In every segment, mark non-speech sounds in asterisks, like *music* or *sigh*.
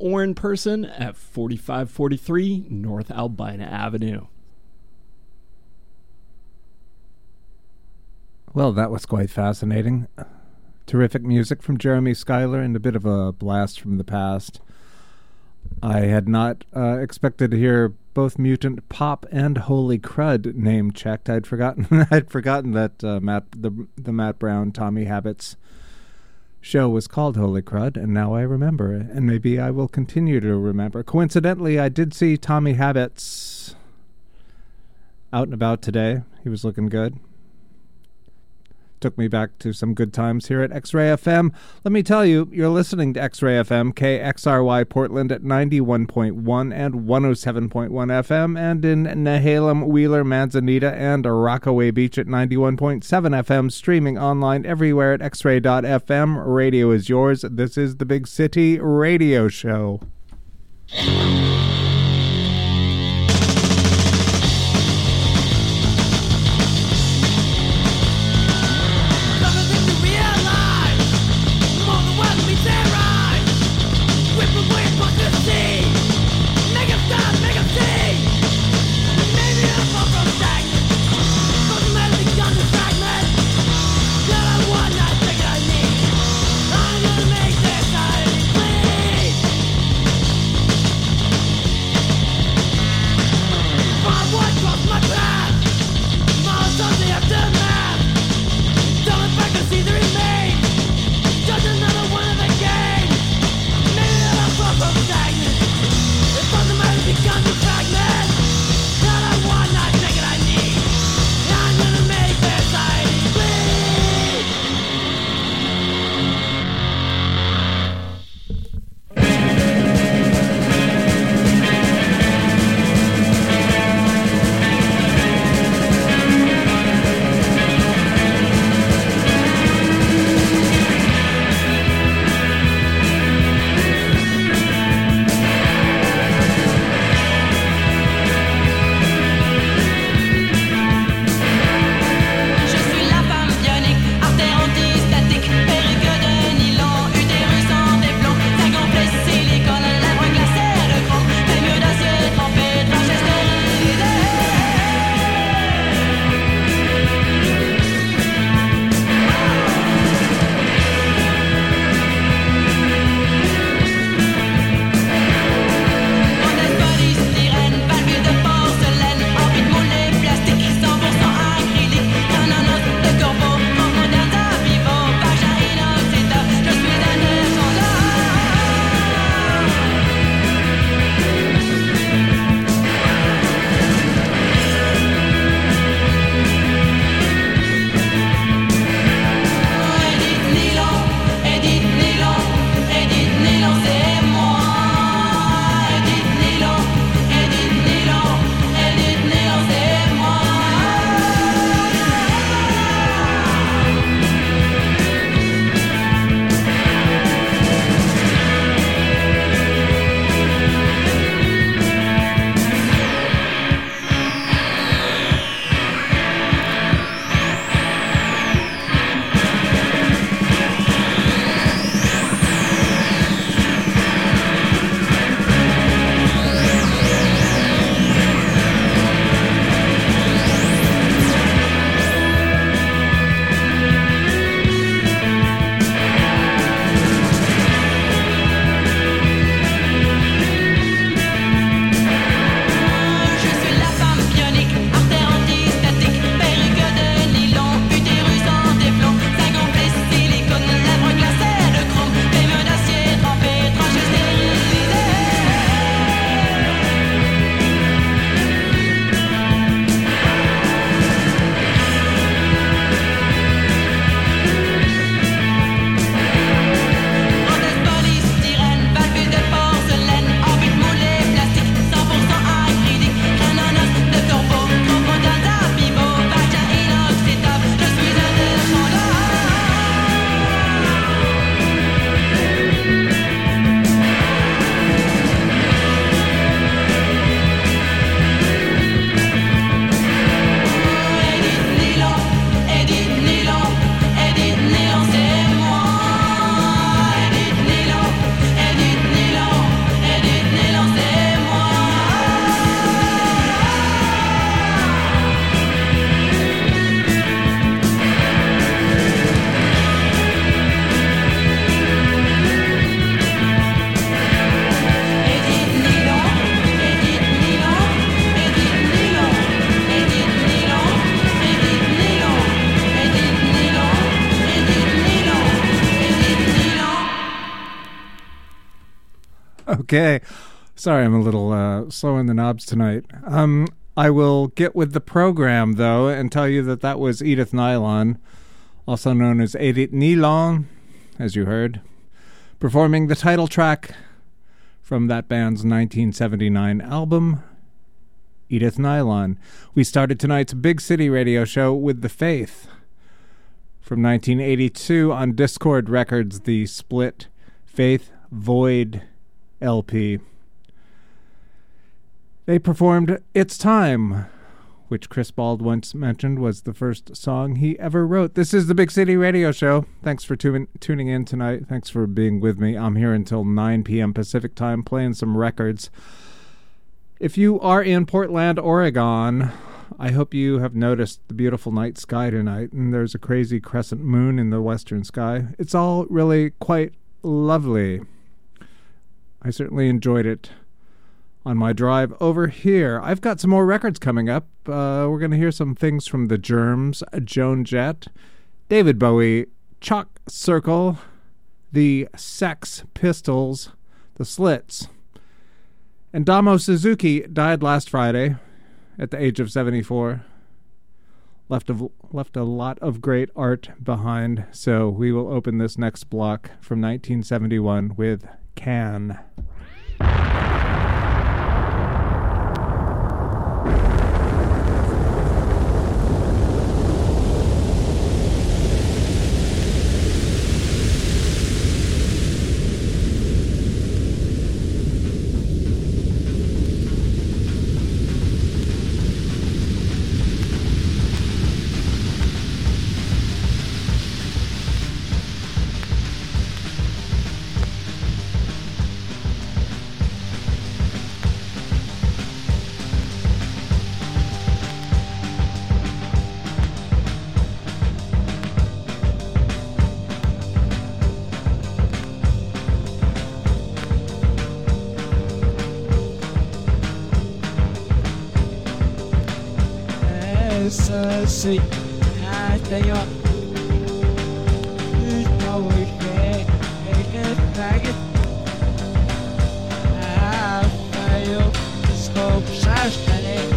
or in person at 4543 North Albina Avenue. Well, that was quite fascinating. Terrific music from Jeremy Schuyler and a bit of a blast from the past. I had not uh, expected to hear both Mutant Pop and Holy Crud name checked. I'd forgotten. *laughs* I'd forgotten that uh, Matt the the Matt Brown Tommy Habits show was called Holy Crud, and now I remember, and maybe I will continue to remember. Coincidentally, I did see Tommy Habits out and about today. He was looking good took me back to some good times here at X Ray FM. Let me tell you, you're listening to X Ray FM, KXRY Portland at 91.1 and 107.1 FM, and in Nehalem, Wheeler, Manzanita, and Rockaway Beach at 91.7 FM, streaming online everywhere at xray.fm. Radio is yours. This is the Big City Radio Show. Okay. Sorry, I'm a little uh, slow in the knobs tonight. Um, I will get with the program, though, and tell you that that was Edith Nylon, also known as Edith Nylon, as you heard, performing the title track from that band's 1979 album, Edith Nylon. We started tonight's Big City radio show with The Faith. From 1982 on Dischord Records, the split Faith Void LP. They performed It's Time, which Chris Bald once mentioned was the first song he ever wrote. This is the Big City Radio Show. Thanks for tu- tuning in tonight. Thanks for being with me. I'm here until 9 p.m. Pacific time playing some records. If you are in Portland, Oregon, I hope you have noticed the beautiful night sky tonight, and there's a crazy crescent moon in the western sky. It's all really quite lovely. I certainly enjoyed it on my drive over here. I've got some more records coming up. Uh, we're going to hear some things from the Germs, Joan Jett, David Bowie, Chalk Circle, the Sex Pistols, the Slits. And Damo Suzuki died last Friday at the age of 74. Left, left a lot of great art behind, so we will open this next block from 1971 with Can. See of shots, darling.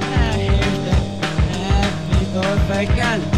I hear that people forgot.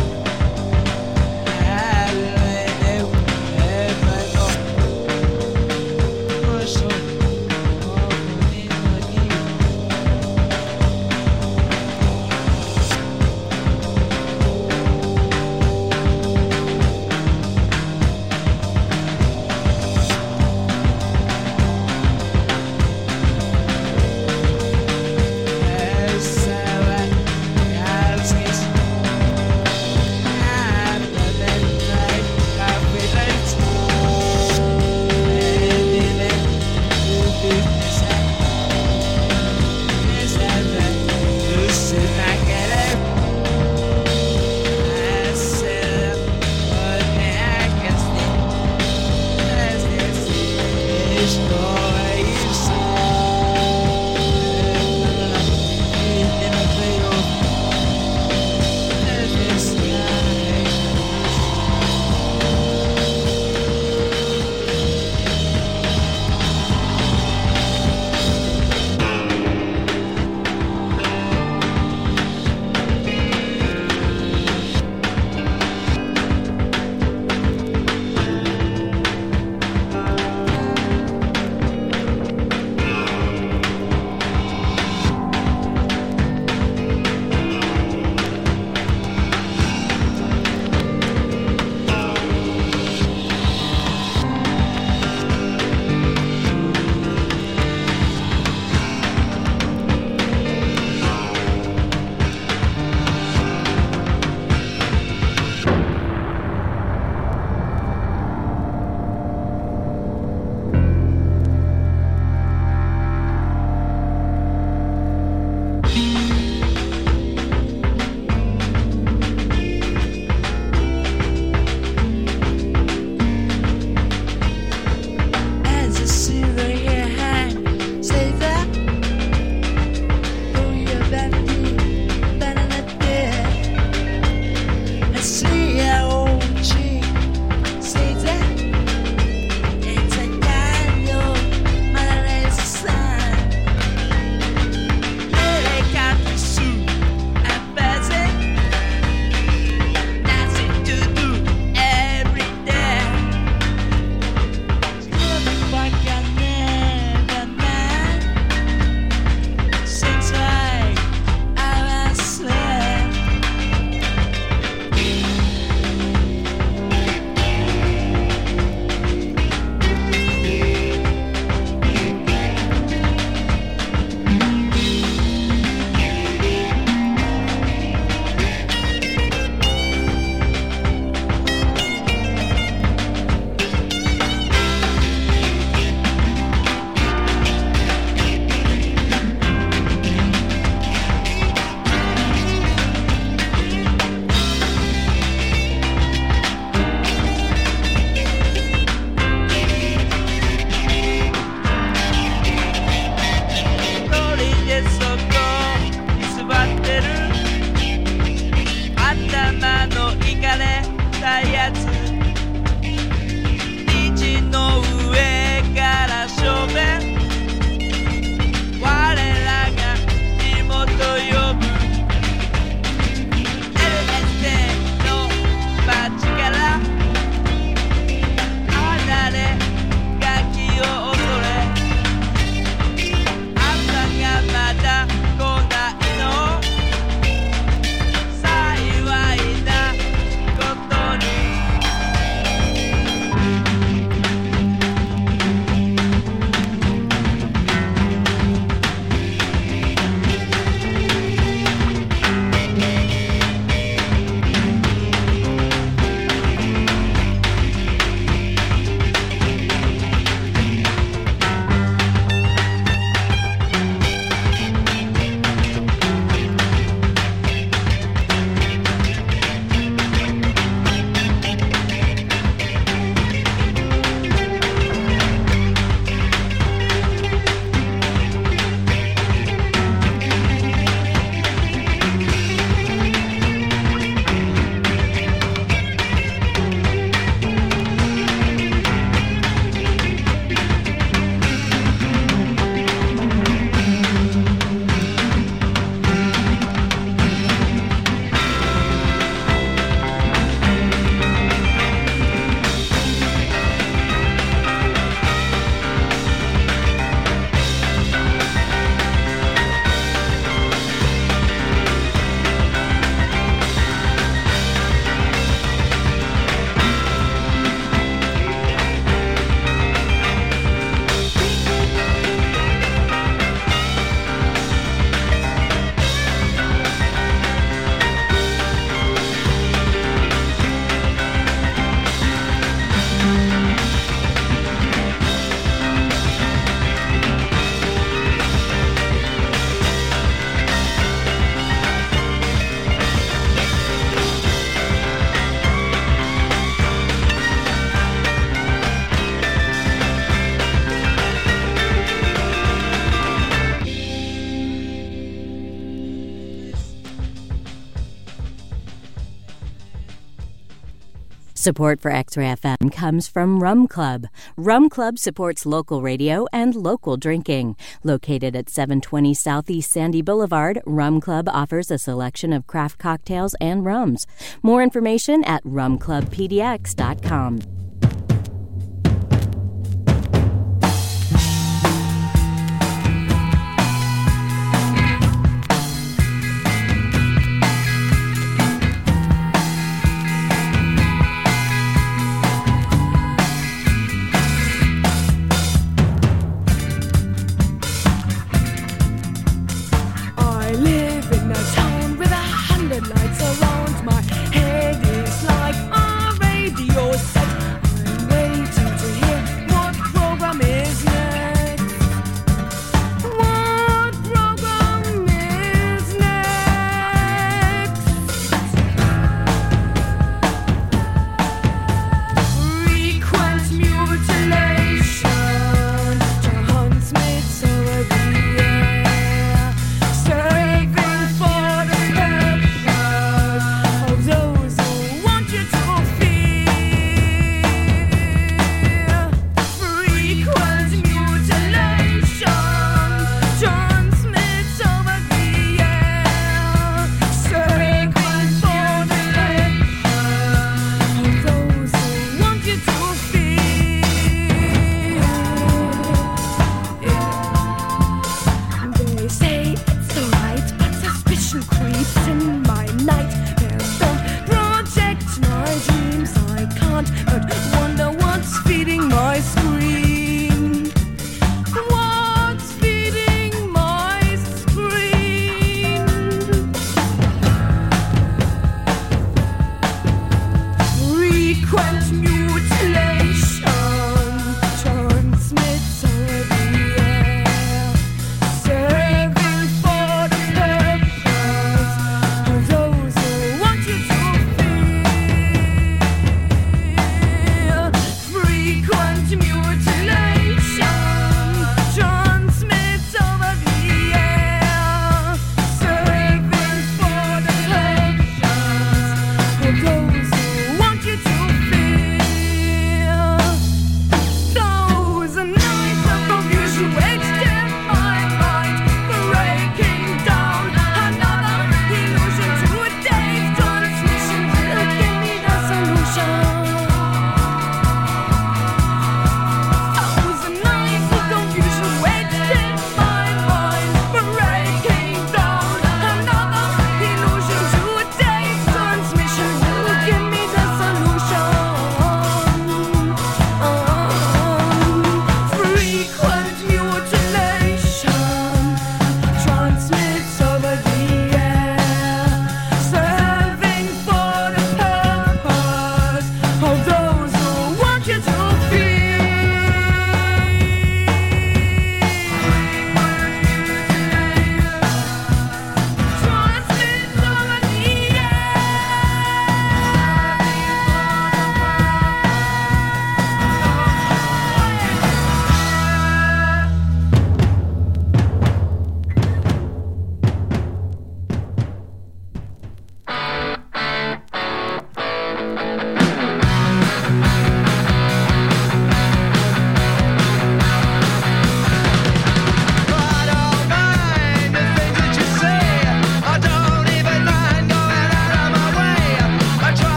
Support for XRFM comes from Rum Club. Rum Club supports local radio and local drinking. Located at 720 Southeast Sandy Boulevard, Rum Club offers a selection of craft cocktails and rums. More information at rumclubpdx.com.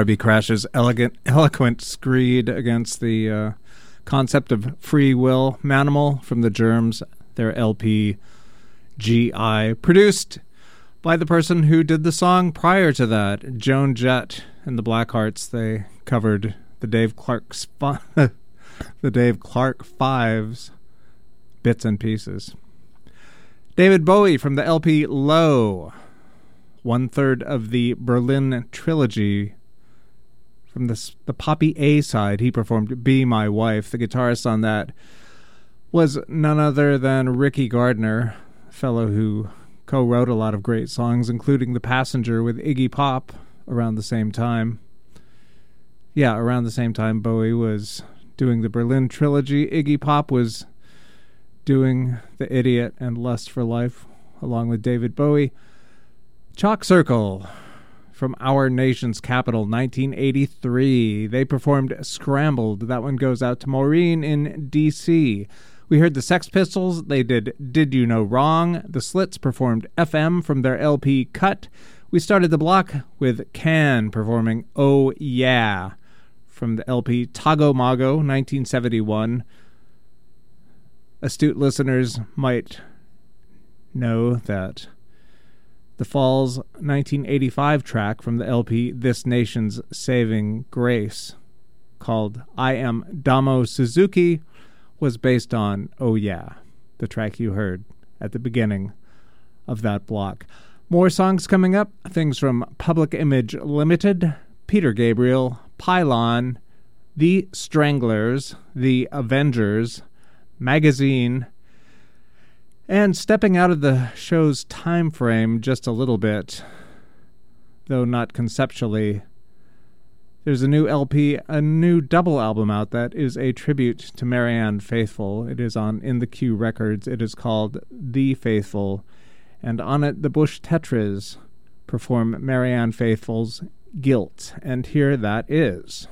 Darby Crash's elegant, *laughs* eloquent screed against the uh, concept of free will. Manimal from the Germs, their LP GI, produced by the person who did the song prior to that, Joan Jett and the Blackhearts. They covered the Dave Clark's *laughs* the Dave Clark Fives bits and pieces. David Bowie from the LP Low, one third of the Berlin trilogy. From the the Poppy A side, he performed "Be My Wife." The guitarist on that was none other than Ricky Gardiner, fellow who co-wrote a lot of great songs, including "The Passenger" with Iggy Pop around the same time. Yeah, around the same time, Bowie was doing the Berlin trilogy. Iggy Pop was doing The Idiot and Lust for Life along with David Bowie. Chalk Circle from Our Nation's Capital, 1983. They performed Scrambled. That one goes out to Maureen in D.C. We heard the Sex Pistols. They did Did You No Wrong? The Slits performed FM from their LP Cut. We started the block with Can performing Oh Yeah from the LP Tago Mago, 1971. Astute listeners might know that the Fall's 1985 track from the LP This Nation's Saving Grace, called I Am Damo Suzuki, was based on Oh Yeah, the track you heard at the beginning of that block. More songs coming up, things from Public Image Limited, Peter Gabriel, Pylon, The Stranglers, The Avengers, Magazine, and stepping out of the show's time frame just a little bit, though not conceptually, there's a new LP, a new double album out that is a tribute to Marianne Faithfull. It is on In the Q Records. It is called The Faithful, and on it the Bush Tetras perform Marianne Faithfull's Guilt, and here that is.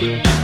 Bye.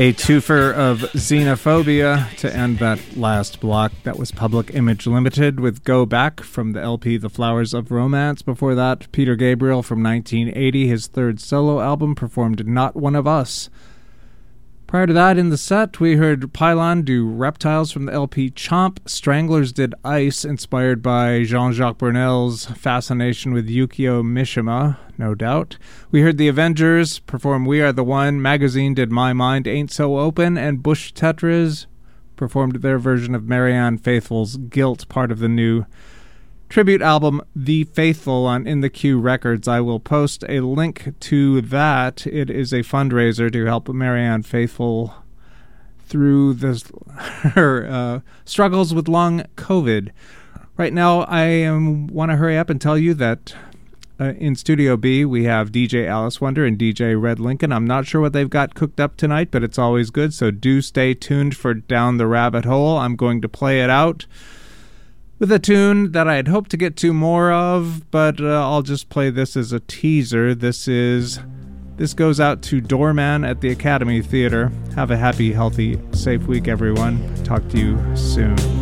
A twofer of xenophobia to end that last block. That was Public Image Limited with Go Back from the LP The Flowers of Romance. Before that, Peter Gabriel from 1980, his third solo album, performed Not One of Us. Prior to that, in the set, we heard Pylon do Reptiles from the LP Chomp. Stranglers did Ice, inspired by Jean Jacques Brunel's fascination with Yukio Mishima, no doubt. We heard the Avengers perform We Are the One. Magazine did My Mind Ain't So Open, and Bush Tetras performed their version of Marianne Faithfull's Guilt, part of the new tribute album The Faithful on In the Q Records. I will post a link to that. It is a fundraiser to help Marianne Faithfull through this, *laughs* her uh, struggles with long COVID. Right now, I am, want to hurry up and tell you that uh, in Studio B, we have DJ Alice Wonder and DJ Red Lincoln. I'm not sure what they've got cooked up tonight, but it's always good, so do stay tuned for Down the Rabbit Hole. I'm going to play it out with a tune that I had hoped to get to more of, but uh, I'll just play this as a teaser. This is this goes out to Doorman at the Academy Theater. Have a happy, healthy, safe week, everyone. Talk to you soon.